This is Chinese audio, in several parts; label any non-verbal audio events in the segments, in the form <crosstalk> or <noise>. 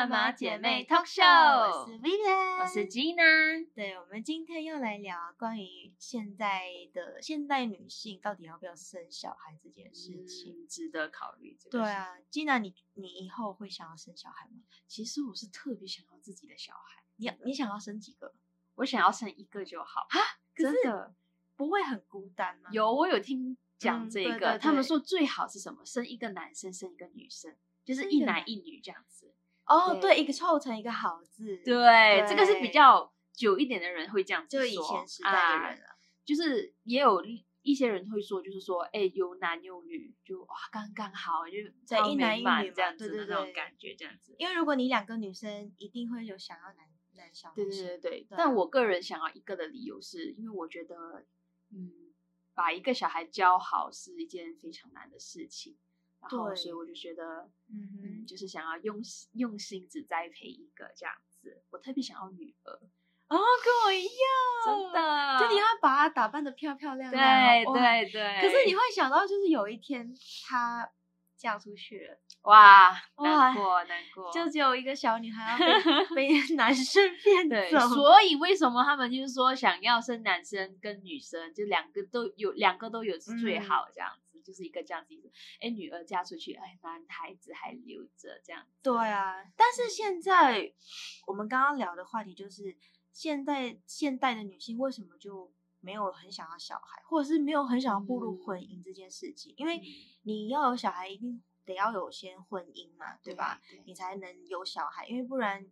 大马姐妹 Talk Show，我是 Vivian，我是 Gina。对，我们今天要来聊关于现在的现代女性到底要不要生小孩这件事情，嗯值得考虑。这个，对啊，Gina，你你以后会想要生小孩吗？其实我是特别想要自己的小孩，你你想要生几个？我想要生一个就好。啊，真的不会很孤单吗？有，我有听讲这个，嗯对对对他们说最好是什么？生一个男生，生一个女生，就是一男一女这样子。哦，对对，一个凑成一个好字，对，这个是比较久一点的人会这样子说，就以前时代的啊人啊，就是也有一些人会说，就是说，哎、有男有女，就哇，刚刚好，就在一男一女这样子的那种感觉，这样子。因为如果你两个女生，一定会有想要男男小孩对对对对，但我个人想要一个的理由是，因为我觉得，嗯，把一个小孩教好是一件非常难的事情，然后对所以我就觉得，嗯嗯，哼，就是想要用心用心只栽培一个这样子。我特别想要女儿，哦，跟我一样，真的，就你要把她打扮的漂漂亮亮，对。对对，可是你会想到，就是有一天她嫁出去了，哇，难过难过，就只有一个小女孩要被 <laughs> 被 <laughs> 男生骗对，走，所以为什么他们就是说想要生男生跟女生，就两个都有，两个都有是最嗯好这样子，就是一个这样子意思。哎，女儿嫁出去，哎，男孩子还留着这样子。对啊，但是现在我们刚刚聊的话题就是，现在现代的女性为什么就没有很想要小孩，或者是没有很想要步入婚姻这件事情？因为嗯你要有小孩，一定得要有先婚姻嘛，对吧？？对你才能有小孩，因为不然，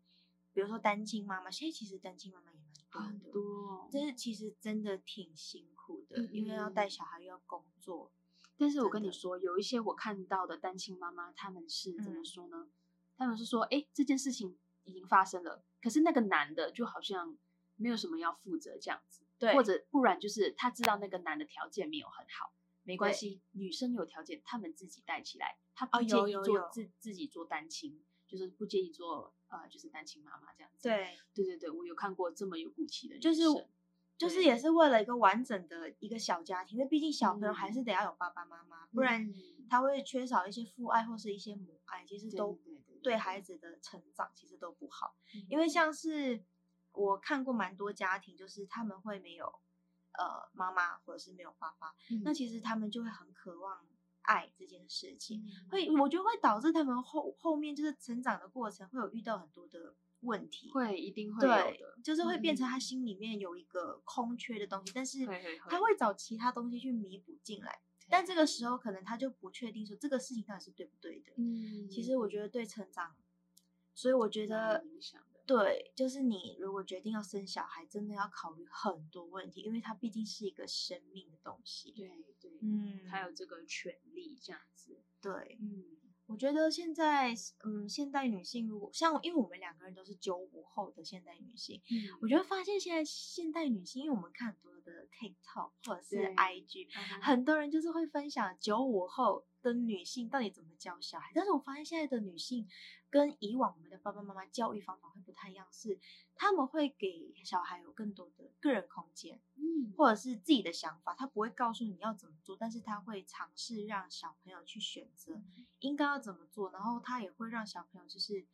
比如说单亲妈妈，现在其实单亲妈妈也蛮多很的，多哦。这是其实真的挺辛苦的，嗯因为要带小孩又要工作，但是我跟你说，有一些我看到的单亲妈妈，他们是怎么嗯。说呢？他们是说，哎，这件事情已经发生了，可是那个男的就好像没有什么要负责这样子。对。或者不然就是他知道那个男的条件没有很好，没关系，女生有条件，他们自己带起来，他哦不介意做自自己做单亲，就是不介意做呃就是单亲妈妈这样子。对，对对对，我有看过这么有骨气的女就是生就是也是为了一个完整的一个小家庭，因为毕竟小朋友还嗯。是得要有爸爸妈妈，不然嗯。他会缺少一些父爱或是一些母爱，其实都对孩子的成长其实都不好。嗯因为像是我看过蛮多家庭，就是他们会没有呃妈妈或者是没有爸爸，那嗯。其实他们就会很渴望爱这件事情，嗯。会我觉得会导致他们后后面就是成长的过程会有遇到很多的问题。会一定会有对的，，就是会变成他嗯心里面有一个空缺的东西，但是他会找其他东西去弥补进来。但这个时候可能他就不确定说这个事情到底是对不对的。嗯，其实我觉得对成长，所以我觉得影响的。对，就是你如果决定要生小孩，真的要考虑很多问题，因为它毕竟是一个生命的东西。对对，嗯他有这个权利这样子。对，嗯，我觉得现在嗯，现代女性如果像，因为我们两个人都是九五后的现代女性，嗯。我觉得发现现在现代女性，因为我们看很多的 TikTok 或者是 IG，嗯很多人就是会分享九五后的女性到底怎么教小孩，但是我发现现在的女性跟以往我们的爸爸妈妈教育方法会不太一样，是他们会给小孩有更多的个人空间，嗯。或者是自己的想法，他不会告诉你要怎么做，但是他会尝试让小朋友去选择应该要怎么做，然后他也会让小朋友就是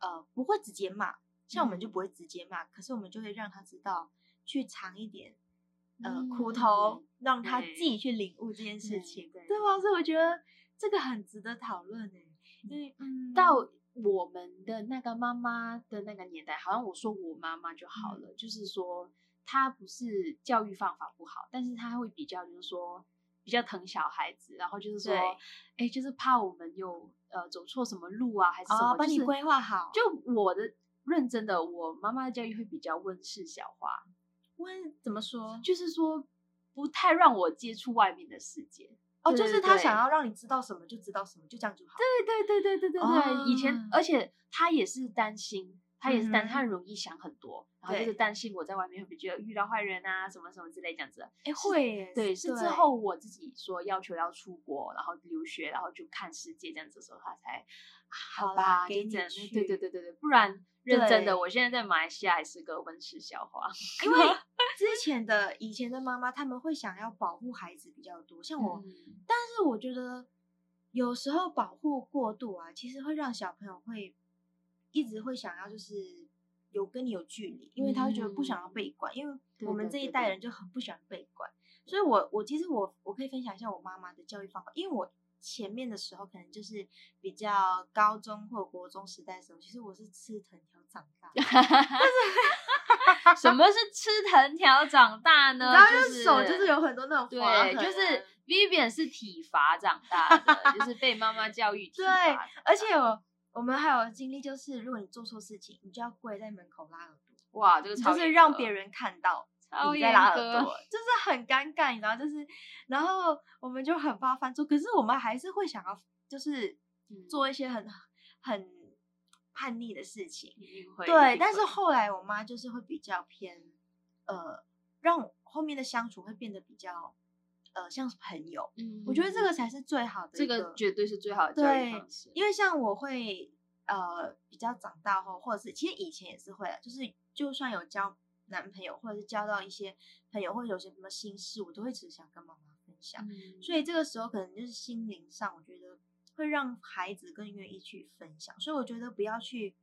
呃不会直接骂，像我们就嗯。不会直接骂，可是我们就会让他知道去尝一点呃嗯苦头，让他自己去领悟这件事情，对。对吧？所以我觉得这个很值得讨论诶，因为嗯。到我们的那个妈妈的那个年代，好像我说我妈妈就好嗯了，就是说她不是教育方法不好，但是她会比较就是说比较疼小孩子，然后就是说对，哎，就是怕我们有呃走错什么路啊，还是什么，哦帮你规划好就我的认真的，我妈妈的教育会比较温室小花，温怎么说？就是说不太让我接触外面的世界。哦，就是他想要让你知道什么就知道什么，就这样就好。对对对对对对对，以前哦而且他也是担心，他也是担嗯他很容易想很多，然后就是担心我在外面会不会觉得遇到坏人啊什么什么之类这样子。哎，会耶，对，是之后我自己说要求要出国，然后留学，然后就看世界这样子的时候，他才好啦吧，给你对对对对对，不然认真的，我现在在马来西亚还是个温室小花。因为之前的以前的妈妈，他们会想要保护孩子比较多，像我，嗯。但是我觉得有时候保护过度啊，其实会让小朋友会一直会想要就是有跟你有距离，因为他会觉得不想要被管，因为我们这一代人就很不喜欢被管，所以我我其实我我可以分享一下我妈妈的教育方法，因为我前面的时候可能就是比较高中或者国中时代的时候，其实我是吃藤条长大的，<laughs> <laughs> 什么是吃藤条长大呢？然后就是手就是有很多那种划对，就是 Vivian 是体罚长大的，<laughs> 就是被妈妈教育体对罚对。而且我我们还有经历，就是如果你做错事情，你就要跪在门口拉耳朵，哇，这个超就是让别人看到超严你在拉耳格朵，<laughs> 就是很尴尬，你知道，就是然后我们就很怕犯错，可是我们还是会想要就是嗯做一些很很叛逆的事情，对，但是后来我妈就是会比较偏，呃，让后面的相处会变得比较，呃，像是朋友。嗯我觉得这个才是最好的这个，绝对是最好的教育对方式，因为像我会，呃，比较长大后，或者是其实以前也是会啊，就是就算有交男朋友，或者是交到一些朋友，或者有些什么心事，我都会只想跟妈妈分享。嗯所以这个时候可能就是心灵上，我觉得会让孩子更愿意去分享。所以我觉得不要去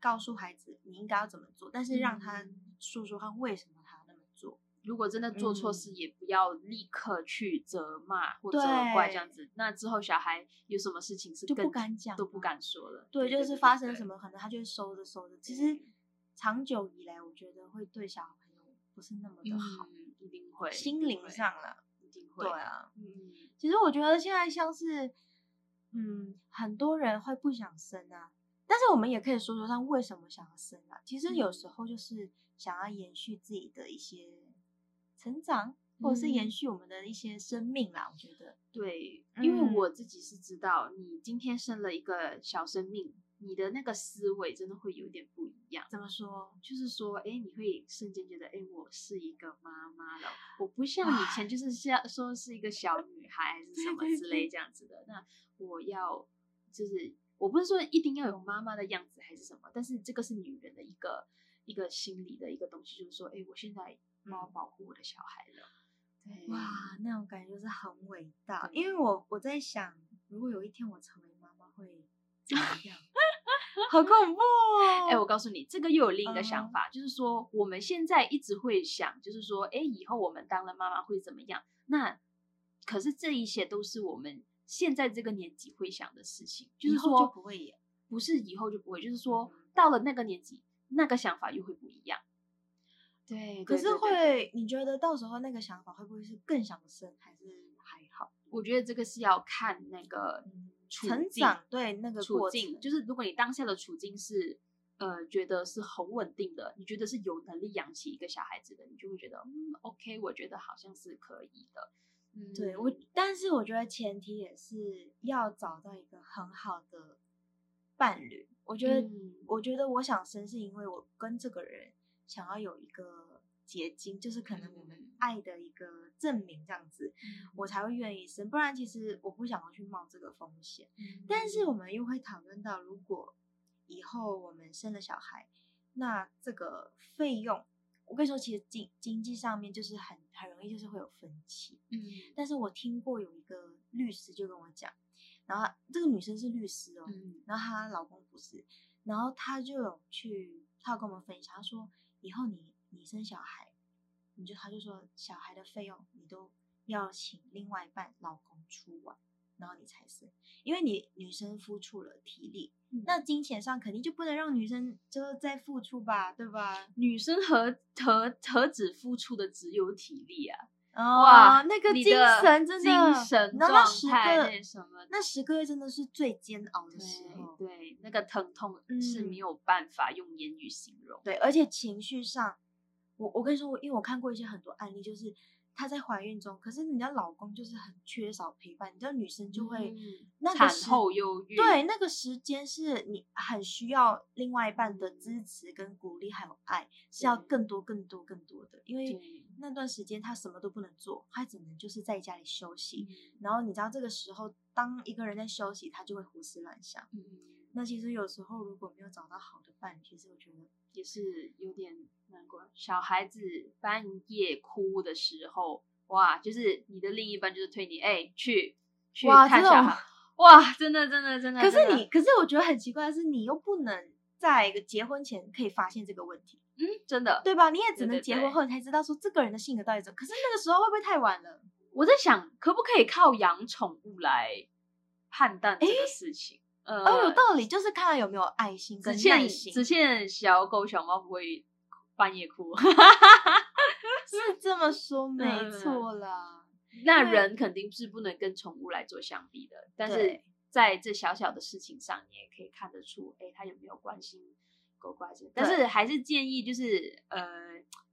告诉孩子你应该要怎么做，但是让他嗯说说看为什么他那么做。如果真的做错嗯事，也不要立刻去责骂或责怪这样子。那之后小孩有什么事情是就不敢讲都不敢说了。对，就是发生什么，可能他就收着收着。其实长久以来，我觉得会对小朋友不是那么的好，嗯，一定会心灵上了。一定会。对啊，嗯，其实我觉得现在像是，嗯，很多人会不想生啊，但是我们也可以说说他为什么想要生啊。其实有时嗯候就是想要延续自己的一些成长，或者是延嗯。续我们的一些生命啦。我觉得，对，因为嗯。我自己是知道，你今天生了一个小生命，你的那个思维真的会有点不一样。怎么说？就是说，哎，你会瞬间觉得，哎，我是一个妈妈了，我不像以前就是像说是一个小女孩还是什么之类这样子的。那我要就是，我不是说一定要有妈妈的样子还是什么，但是这个是女人的一个一个心理的一个东西，就是说，哎，我现在我要保护我的小孩了。对，哇，那种感觉就是很伟大。因为我我在想，如果有一天我成为妈妈，会怎么样？<laughs> 好恐怖哦！哎、我告诉你，这个又有另一个想嗯法，就是说我们现在一直会想，就是说，哎，以后我们当了妈妈会怎么样？那可是这一些都是我们现在这个年纪会想的事情，就是说就不会演，不是以后就不会，就是说嗯到了那个年纪，那个想法又会不一样。对，可是会，你觉得到时候那个想法会不会是更想生，还是还好？我觉得这个是要看那个处境成长对那个处境，就是如果你当下的处境是呃觉得是很稳定的，你觉得是有能力养起一个小孩子的，你就会觉得嗯 OK，我觉得好像是可以的。嗯，对我，但是我觉得前提也是要找到一个很好的伴侣。我觉得，嗯我觉得我想生是因为我跟这个人想要有一个结晶，就是可能我们嗯爱的一个证明这样子，我才会愿意生。不然其实我不想要去冒这个风险。嗯但是我们又会讨论到，如果以后我们生了小孩，那这个费用，我跟你说，其实经经济上面就是很很容易就是会有分歧。嗯但是我听过有一个律师就跟我讲，然后这个女生是律师哦，嗯然后她老公不是，然后她就有去，她有跟我们分享，她说以后你你生小孩，你就他就说小孩的费用你都要请另外一半老公出完，然后你才生，因为你女生付出了体力，嗯那金钱上肯定就不能让女生就是再付出吧，对吧？女生何何何止付出的只有体力啊？哇那个精神真的，精神那十态个那什么那十个月真的是最煎熬的时候。对对，那个疼痛是嗯没有办法用言语形容。对，而且情绪上，我我跟你说，我因为我看过一些很多案例，就是她在怀孕中，可是你的老公就是很缺少陪伴，你知道女生就会、嗯那个时后忧郁，对那个时间是你很需要另外一半的支持跟鼓励，还有爱，是要更多更多更多的，因为那段时间她什么都不能做，她只能就是在家里休息。嗯然后你知道这个时候，当一个人在休息，他就会胡思乱想。嗯，那其实有时候如果没有找到好的伴侣，其实我觉得也是有点难过。小孩子半夜哭的时候，哇，就是你的另一半就是推你，哎、去去看小孩，哇，真的真的真的。可是你，可是我觉得很奇怪的是，你又不能在一个结婚前可以发现这个问题，嗯，真的，对吧？你也只能结婚后才知道说这个人的性格到底怎么。可是那个时候会不会太晚了？我在想，可不可以靠养宠物来判断这个事情？呃，哦，有道理，就是看他有没有爱心跟耐心，只欠小狗小猫不会半夜哭，<laughs> 是这么说没嗯错啦。那人肯定是不能跟宠物来做相比的。但是在这小小的事情上，你也可以看得出，哎，他有没有关心但是还是建议就是呃，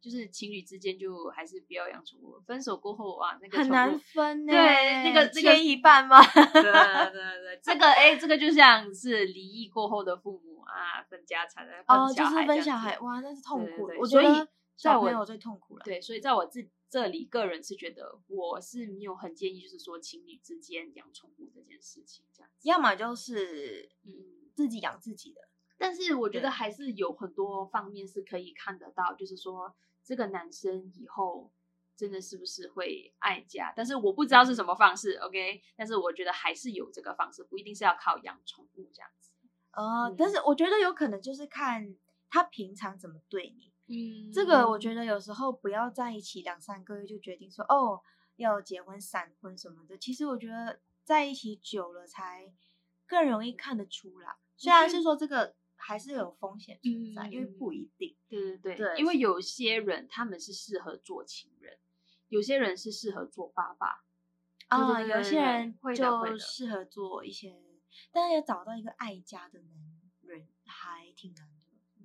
就是情侣之间就还是不要养宠物。分手过后啊，那个很难分呢、对那个那个一半吗？对对对，这个哎，这个就像是离异过后的父母啊，分家产的哦，分就是分小孩哇，那是痛苦的。所以我觉得在我小朋友最痛苦了。对，所以在我自这里，个人是觉得我是没有很建议，就是说情侣之间养宠物这件事情这样子。要么就是嗯，自己养自己的，但是我觉得还是有很多方面是可以看得到，就是说这个男生以后真的是不是会爱家，但是我不知道是什么方式，OK？但是我觉得还是有这个方式，不一定是要靠养宠物这样子。呃，嗯但是我觉得有可能就是看他平常怎么对你。嗯这个我觉得有时候不要在一起两三个月就决定说哦要结婚闪婚什么的。其实我觉得在一起久了才更容易看得出来。虽然是说这个还是有风险存在，因为嗯不一定。对对对，对因为有些人他们是适合做情人，有些人是适合做爸爸。啊，有些人就适合做一些，但是要找到一个爱家的男人还挺难的。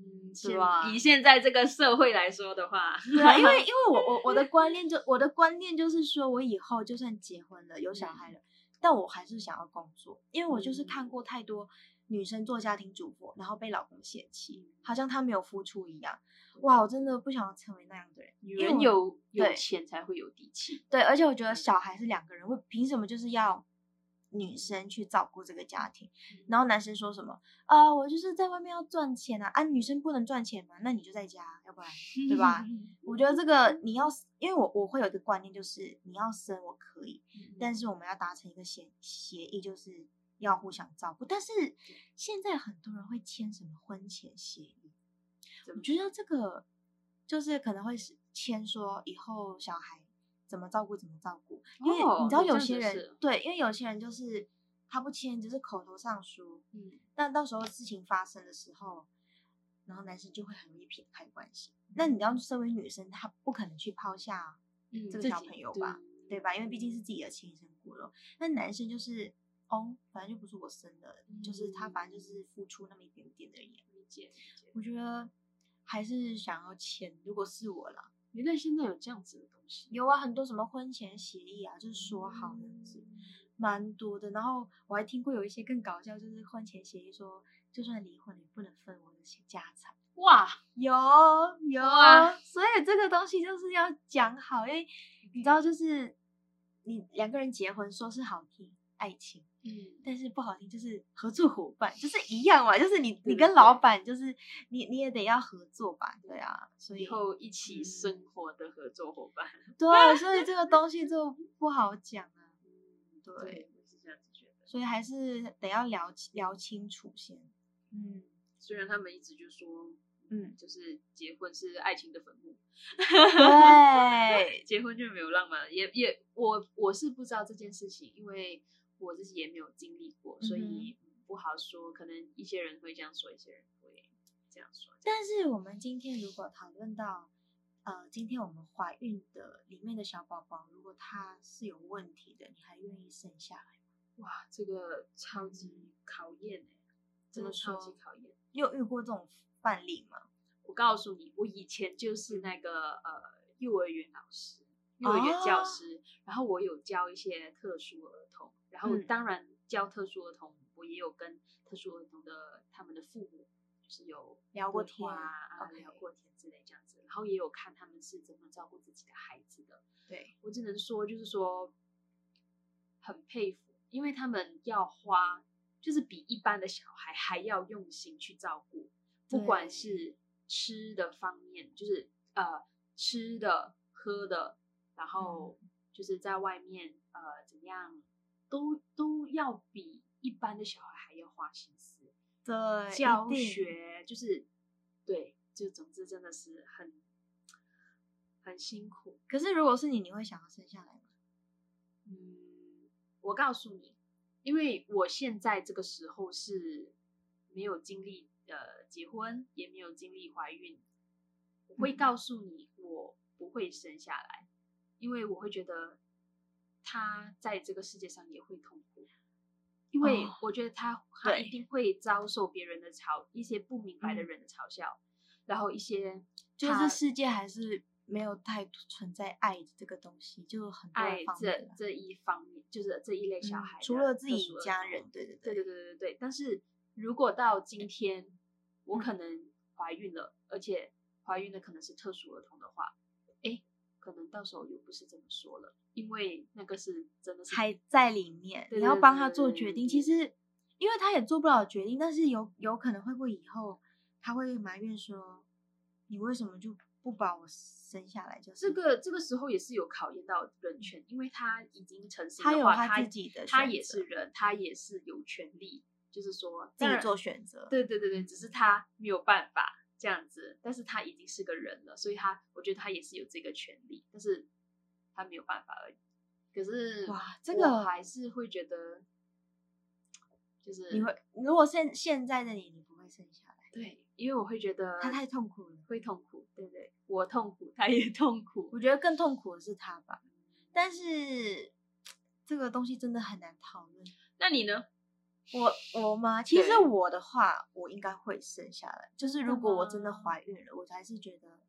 嗯，是吧以现在这个社会来说的话，<laughs> 对啊，因为因为我我我的观念就我的观念就是说，我以后就算结婚了有小孩了，但我还是想要工作，因为我就是看过太多女生做家庭主妇，然后被老公嫌弃，好像她没有付出一样。哇，我真的不想要成为那样的人。有有钱才会有底气。对，而且我觉得小孩是两个人，为凭什么就是要女生去照顾这个家庭？然后男生说什么啊、我就是在外面要赚钱啊，啊，女生不能赚钱嘛，那你就在家，要不然对吧？<laughs> 我觉得这个你要，因为我我会有一个观念，就是你要生我可以，但是我们要达成一个协协议，就是要互相照顾。但是现在很多人会签什么婚前协议，我觉得这个就是可能会是签说以后小孩怎么照顾怎么照顾，因为哦你知道有些人、对，因为有些人就是他不签，只是口头上说，嗯，但到时候事情发生的时候，然后男生就会很容易撇开关系。那你要身为女生，她不可能去抛下嗯这个小朋友吧，对吧？因为毕竟是自己的亲生骨肉。那男生就是哦，反正就不是我生的，就是他反正就是付出那么一点点而已。理解理解。我觉得还是想要钱，如果是我啦，原来现在有这样子的东西，有啊，很多什么婚前协议啊，就是说好这样子。蛮多的。然后我还听过有一些更搞笑，就是婚前协议说，就算离婚了也不能分我的家产。哇，有有啊，所以这个东西就是要讲好，因为你知道，就是你两个人结婚说是好听爱情，嗯，但是不好听就是合作伙伴，就是一样嘛，就是你 <laughs> 你跟老板就是你你也得要合作吧，对啊，所以以后一起生活的合作伙伴，对，所以这个东西就不好讲啊，对，对，我是这样子觉得。所以还是得要聊聊清楚先，嗯。虽然他们一直就说，嗯，就是结婚是爱情的坟墓，对，<laughs> 结婚就没有浪漫，也也我我是不知道这件事情，因为我自己也没有经历过，所以嗯不好说。可能一些人会这样说，一些人会这样说。但是我们今天如果讨论到，呃，今天我们怀孕的里面的小宝宝，如果他是有问题的，你还愿意生下来吗？哇，这个超级考验哎、真的超级考验。你有遇过这种范例吗？我告诉你，我以前就是那个呃幼儿园老师，幼儿园教哦师，然后我有教一些特殊儿童，然后嗯。当然教特殊儿童，我也有跟特殊儿童的他们的父母就是有聊过天啊聊过天之类这样子，然后也有看他们是怎么照顾自己的孩子的。对，我只能说，就是说很佩服，因为他们要花，就是比一般的小孩还要用心去照顾，不管是吃的方面，就是呃吃的、喝的，然后嗯就是在外面呃怎么样，都都要比一般的小孩还要花心思。对教学，就是对，就总之真的是很很辛苦。可是如果是你，你会想要生下来吗？嗯，我告诉你，因为我现在这个时候是没有经历呃结婚，也没有经历怀孕，我会嗯告诉你我不会生下来，因为我会觉得他在这个世界上也会痛苦，因为哦我觉得他他一定会遭受别人的嘲，一些不明白的嗯。人的嘲笑，然后一些就是这世界还是没有太存在爱这个东西，就很多爱这这一方面，就是这一类小嗯孩的、除了自己家人，对对。对对对对对。但是如果到今天，我可能怀孕了，而且怀孕的可能是特殊儿童的话，哎，可能到时候又不是这么说了，因为那个是真的是还在里面，对你要帮他做决定。其实，因为他也做不了决定，但是有有可能会不会以后他会埋怨说，你为什么就不把我生下来？就是这个这个时候也是有考验到人权，因为他已经成型他有的话，他他自己的他也是人，他也是有权利，就是说自己做选择。对对对对，只是他没有办法这样子，但是他已经是个人了，所以他我觉得他也是有这个权利，但是他没有办法而已。可是哇这我个还是会觉得，就是你会如果现现在的你，你不会生下来，对，因为我会觉得他太痛苦了。会痛苦，对对，我痛苦，他也痛苦，我觉得更痛苦的是他吧，但是这个东西真的很难讨论。那你呢？我我吗？其实我的话，我应该会生下来。就是如果我真的怀孕了，我还是觉得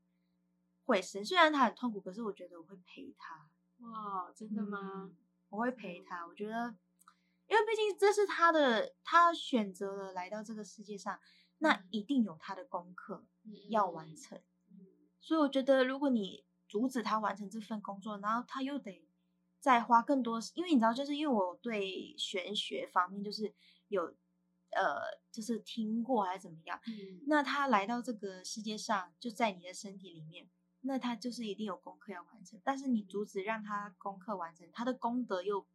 会生。虽然他很痛苦，可是我觉得我会陪他。哇，真的吗嗯？我会陪他。我觉得，因为毕竟这是他的，他选择了来到这个世界上，那嗯一定有他的功课要完成。嗯所以我觉得，如果你阻止他完成这份工作，然后他又得再花更多，因为你知道，就是因为我对玄学方面就是有呃，就是听过还是怎么样，嗯那他来到这个世界上，就在你的身体里面，那他就是一定有功课要完成。但是你阻止让他功课完成，他的功德又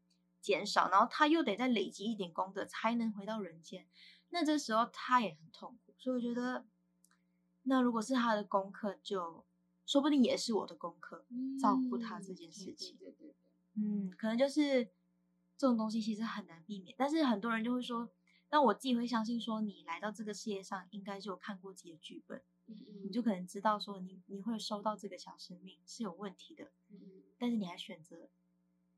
减少，然后他又得再累积一点功德才能回到人间，那这时候他也很痛苦。所以我觉得，那如果是他的功课就，说不定也是我的功课。照顾他这件事情对对对对嗯，可能就是这种东西其实很难避免，但是很多人就会说，那我自己会相信说，你来到这个世界上，应该是有看过自己的剧本，嗯嗯你就可能知道说你你会收到这个小生命是有问题的，嗯嗯但是你还选择，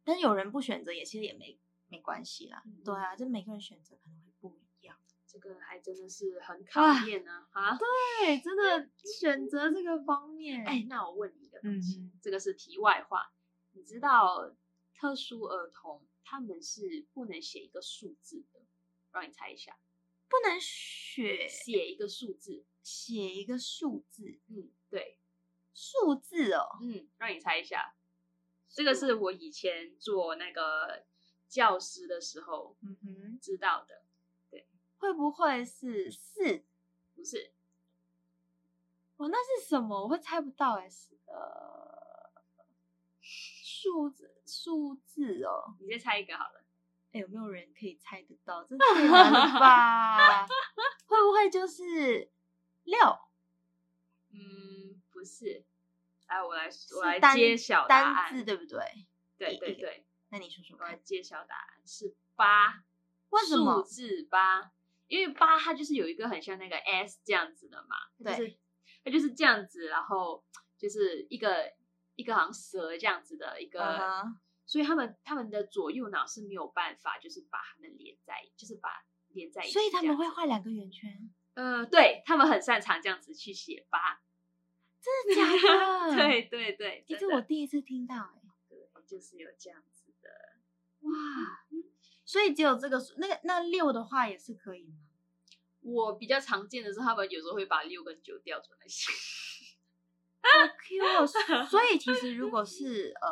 但是有人不选择也其实也没没关系啦，嗯对啊，就每个人选择可能会不一样。这个还真的是很考验呢啊！对，真的选择这个方面，哎，那我问你一个东西，嗯这个是题外话，你知道特殊儿童他们是不能写一个数字的，让你猜一下，不能写写一个数字，写一个数字，嗯，对，数字哦，嗯，让你猜一下，这个是我以前做那个教师的时候嗯哼，知道的，对。会不会是四？不是，哦，那是什么？我会猜不到哎，是呃，数字数字哦，你再猜一个好了，哎，有没有人可以猜得到？这太难了吧？<laughs> 会不会就是六？嗯，不是，来我来我来揭晓答单案字，对不对？对对对，那你说说我来，揭晓答案是八。为什么数字八？因为八它就是有一个很像那个 S 这样子的嘛，对它就是这样子，然后就是一个一个好像蛇这样子的一个所以他们他们的左右脑是没有办法，就是把它们连在，就是把连在一起。所以他们会画两个圆圈，呃，对他们很擅长这样子去写八。<laughs> 真的假的？<laughs> 对，对对，其实我第一次听到哎，对就是有这样子的。哇，所以只有这个数，那个那六的话也是可以吗？我比较常见的是，他们有时候会把六跟九调出来写。好 Q 哦！所以其实如果是呃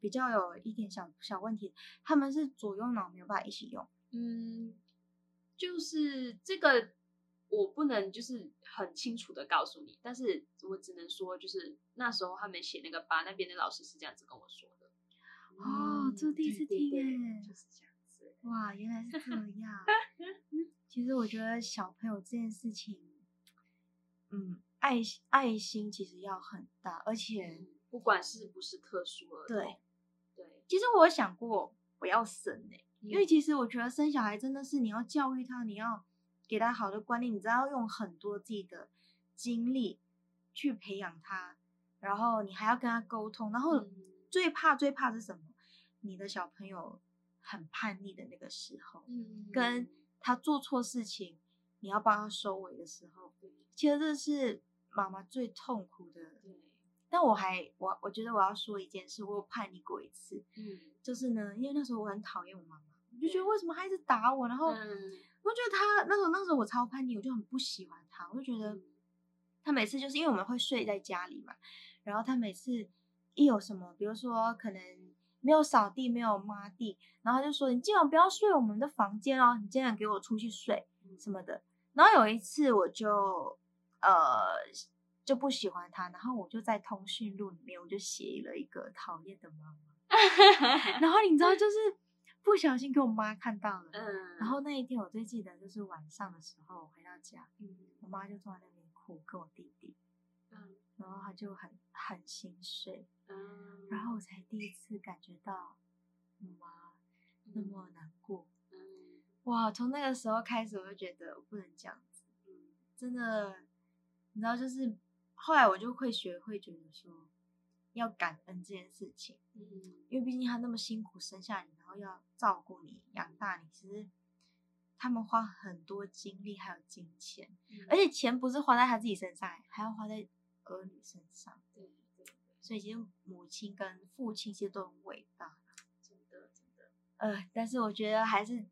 比较有一点小小问题，他们是左右脑没有办法一起用。嗯，就是这个我不能就是很清楚的告诉你，但是我只能说，就是那时候他们写那个八，那边的老师是这样子跟我说的。哦这第一次听耶就是这样子。哇，原来是这 <laughs> 样。其实我觉得小朋友这件事情，嗯，爱爱心其实要很大，而且不管是不是特殊儿童，对对，其实我有想过不要生诶、因为嗯。其实我觉得生小孩真的是你要教育他，你要给他好的观念，你知道要用很多自己的精力去培养他，然后你还要跟他沟通，然后嗯。最怕最怕是什么？你的小朋友很叛逆的那个时候，嗯。跟他做错事情，你要帮他收尾的时候，其实这是妈妈最痛苦的。对，但我还我我觉得我要说一件事，我有叛逆过一次，嗯就是呢，因为那时候我很讨厌我妈妈，我就觉得为什么她一直打我，然后嗯我觉得她那时候那时候我超叛逆，我就很不喜欢她，我就觉得嗯她每次就是因为我们会睡在家里嘛，然后她每次一有什么，比如说可能没有扫地，没有抹地，然后她就说你今晚不要睡我们的房间哦，你今晚给我出去睡什么的。然后有一次我就呃就不喜欢他，然后我就在通讯录里面我就写了一个讨厌的妈妈。然后你知道，就是不小心给我妈看到了。嗯，然后那一天我最记得就是晚上的时候我回到家，嗯我妈就坐在那边哭，跟我弟弟，嗯然后他就很很心碎，嗯，然后我才第一次感觉到我妈那么难过。嗯哇，从那个时候开始我就觉得我不能这样子，嗯真的，你知道，就是后来我就会学会觉得说要感恩这件事情。嗯因为毕竟他那么辛苦生下你，然后要照顾你、养大你，其实他们花很多精力还有金钱，嗯而且钱不是花在他自己身上，还要花在儿女身上。对对对，所以其实母亲跟父亲其实都很伟大。真的真的，呃，但是我觉得还是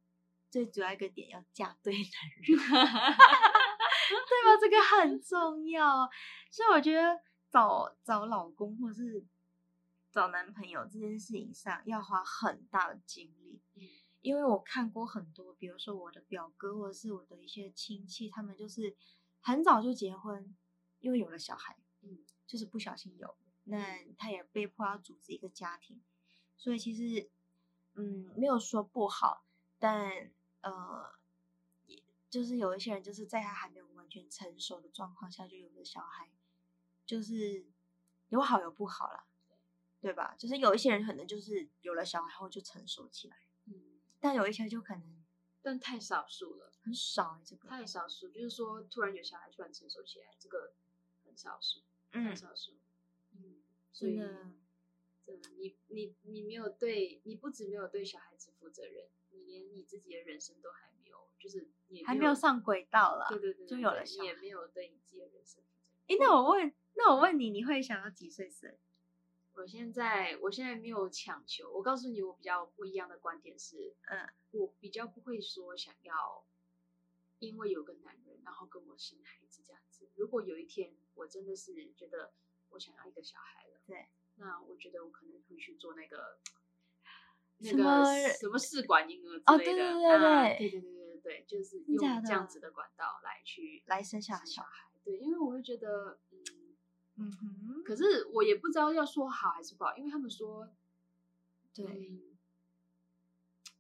最主要一个点要嫁对男人，对 <laughs> 吧？这个很重要。所以我觉得找找老公或是找男朋友这件事情上要花很大的精力。嗯因为我看过很多，比如说我的表哥或者是我的一些亲戚，他们就是很早就结婚，因为有了小孩，嗯就是不小心有，那他也被迫要组织一个家庭，所以其实，嗯，没有说不好，但呃，也就是有一些人就是在他还没有完全成熟的状况下就有了小孩，就是有好有不好啦，对吧？就是有一些人可能就是有了小孩后就成熟起来。嗯，但有一些就可能但太少数了，很少欸这个，太少数，就是说突然有小孩突然成熟起来，这个很少数，太嗯，少数，嗯，所以你你你没有对，你不止没有对小孩子负责任，你连你自己的人生都还就是你还没有上轨道了。对对对，就有了小孩也没有对你自己的人生负责任。诶，那我问，那我问你，你会想要几岁生？我现在我现在没有强求，我告诉你，我比较不一样的观点是，嗯，我比较不会说想要因为有个男人然后跟我生孩子这样子。如果有一天我真的是觉得我想要一个小孩了，对，那我觉得我可能会去做那个那什么个什么试管婴儿哦之类的，对对对对啊对对对就是用这样子的管道来去来生下小小孩。对，因为我会觉得，嗯。嗯哼，可是我也不知道要说好还是不好，因为他们说，对，嗯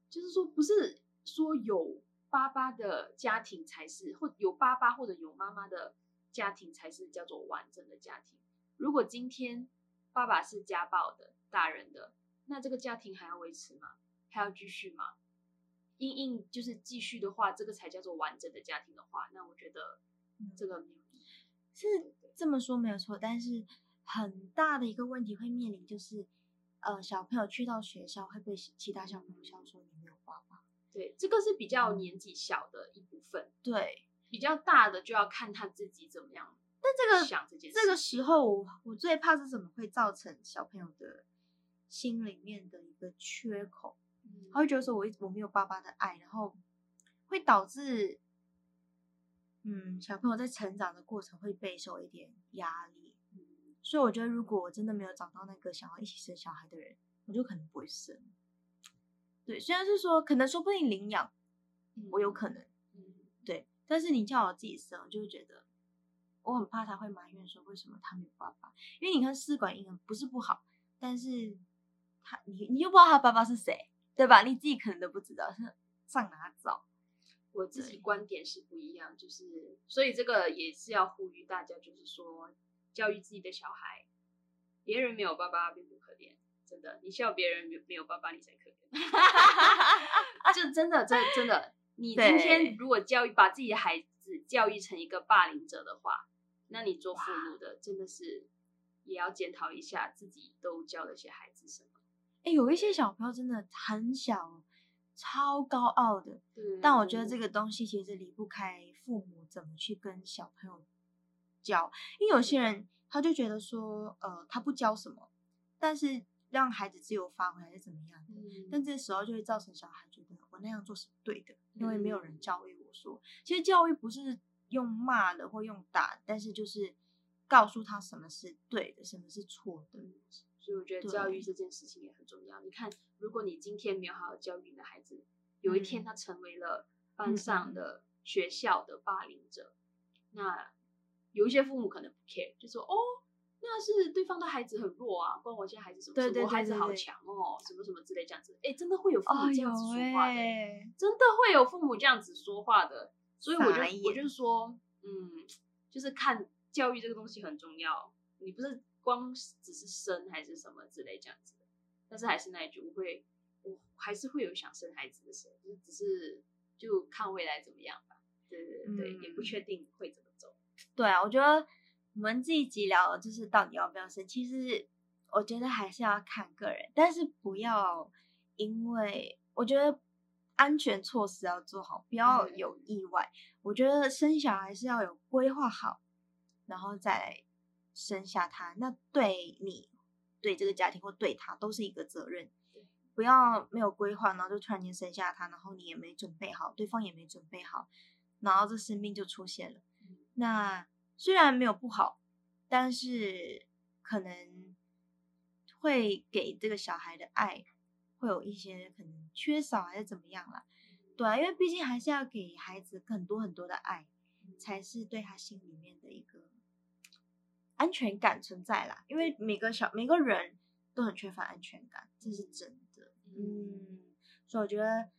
就是说不是说有爸爸的家庭才是，或有爸爸或者有妈妈的家庭才是叫做完整的家庭。如果今天爸爸是家暴的大人的，那这个家庭还要维持吗？还要继续吗？因应就是继续的话，这个才叫做完整的家庭的话，那我觉得嗯这个没有意义。是这么说没有错，但是很大的一个问题会面临就是，呃，小朋友去到学校会被其他小朋友笑说你没有爸爸。对，这个是比较年纪小的一部分。对，比较大的就要看他自己怎么样但这个想这件事。这个时候我我最怕是怎么会造成小朋友的心里面的一个缺口。嗯，他会觉得说我一我没有爸爸的爱，然后会导致，嗯，小朋友在成长的过程会备受一点压力。嗯所以我觉得，如果我真的没有找到那个想要一起生小孩的人，我就可能不会生。对，虽然是说可能说不定领养我有可能，嗯对，但是你叫我自己生，我就会觉得我很怕他会埋怨说为什么他没有爸爸，因为你看试管婴儿不是不好，但是他你你又不知道他爸爸是谁，对吧？你自己可能都不知道，是上哪找？我自己观点是不一样，就是所以这个也是要呼吁大家，就是说教育自己的小孩，别人没有爸爸并不可怜，真的，你笑别人没没有爸爸你才可怜，<laughs> 就真的真真的，你今天如果教育把自己的孩子教育成一个霸凌者的话，那你做父母的真的是也要检讨一下自己都教了些孩子什么。哎、有一些小朋友真的很小，超高傲的，对但我觉得这个东西其实离不开父母怎么去跟小朋友教，因为有些人他就觉得说，呃，他不教什么，但是让孩子自由发挥还是怎么样的，嗯。但这时候就会造成小孩觉得我那样做是对的，因为没有人嗯。教育我说，其实教育不是用骂的或用打，但是就是告诉他什么是对的，什么是错的。嗯所以我觉得教育这件事情也很重要。你看，如果你今天没有好好教育你的孩子，有一天嗯他成为了嗯班嗯上的、学校的霸凌者，那有一些父母可能不 care，就说哦，那是对方的孩子很弱啊，关我现在孩子什么事？对对我孩子好强哦，什么什么之类这样子。哎，真的会有父母哦，这样子说话的、哎，真的会有父母这样子说话的，所以我就我就说，嗯，就是看教育这个东西很重要，你不是光只是生还是什么之类这样子的，但是还是那一句，我会，我还是会有想生孩子的时候，就是只是就看未来怎么样吧，对对对对，也不嗯。确定会怎么走，对啊，我觉得我们这一集聊的就是到底要不要生，其实我觉得还是要看个人，但是不要因为我觉得安全措施要做好，不要嗯。有意外。我觉得生小孩是要有规划好，然后再来生下他，那对你、对这个家庭或对他都是一个责任。不要没有规划，然后就突然间生下他，然后你也没准备好，对方也没准备好，然后这生命就出现了。嗯那虽然没有不好，但是可能会给这个小孩的爱会有一些可能缺少还是怎么样啦。对啊，因为毕竟还是要给孩子很多很多的爱，才是对他心里面的一个安全感存在啦。因为每个小每个人都很缺乏安全感，这是真的。嗯，所以我觉得，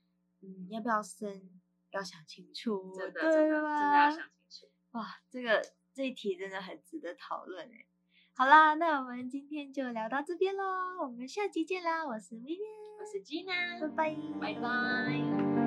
嗯，要不要生要想清楚，真的真的真的吧要想清楚。哇，这个这一题真的很值得讨论哎。好啦，那我们今天就聊到这边喽，我们下期见啦！我是 Vivian，我是 Gina，拜拜，拜拜。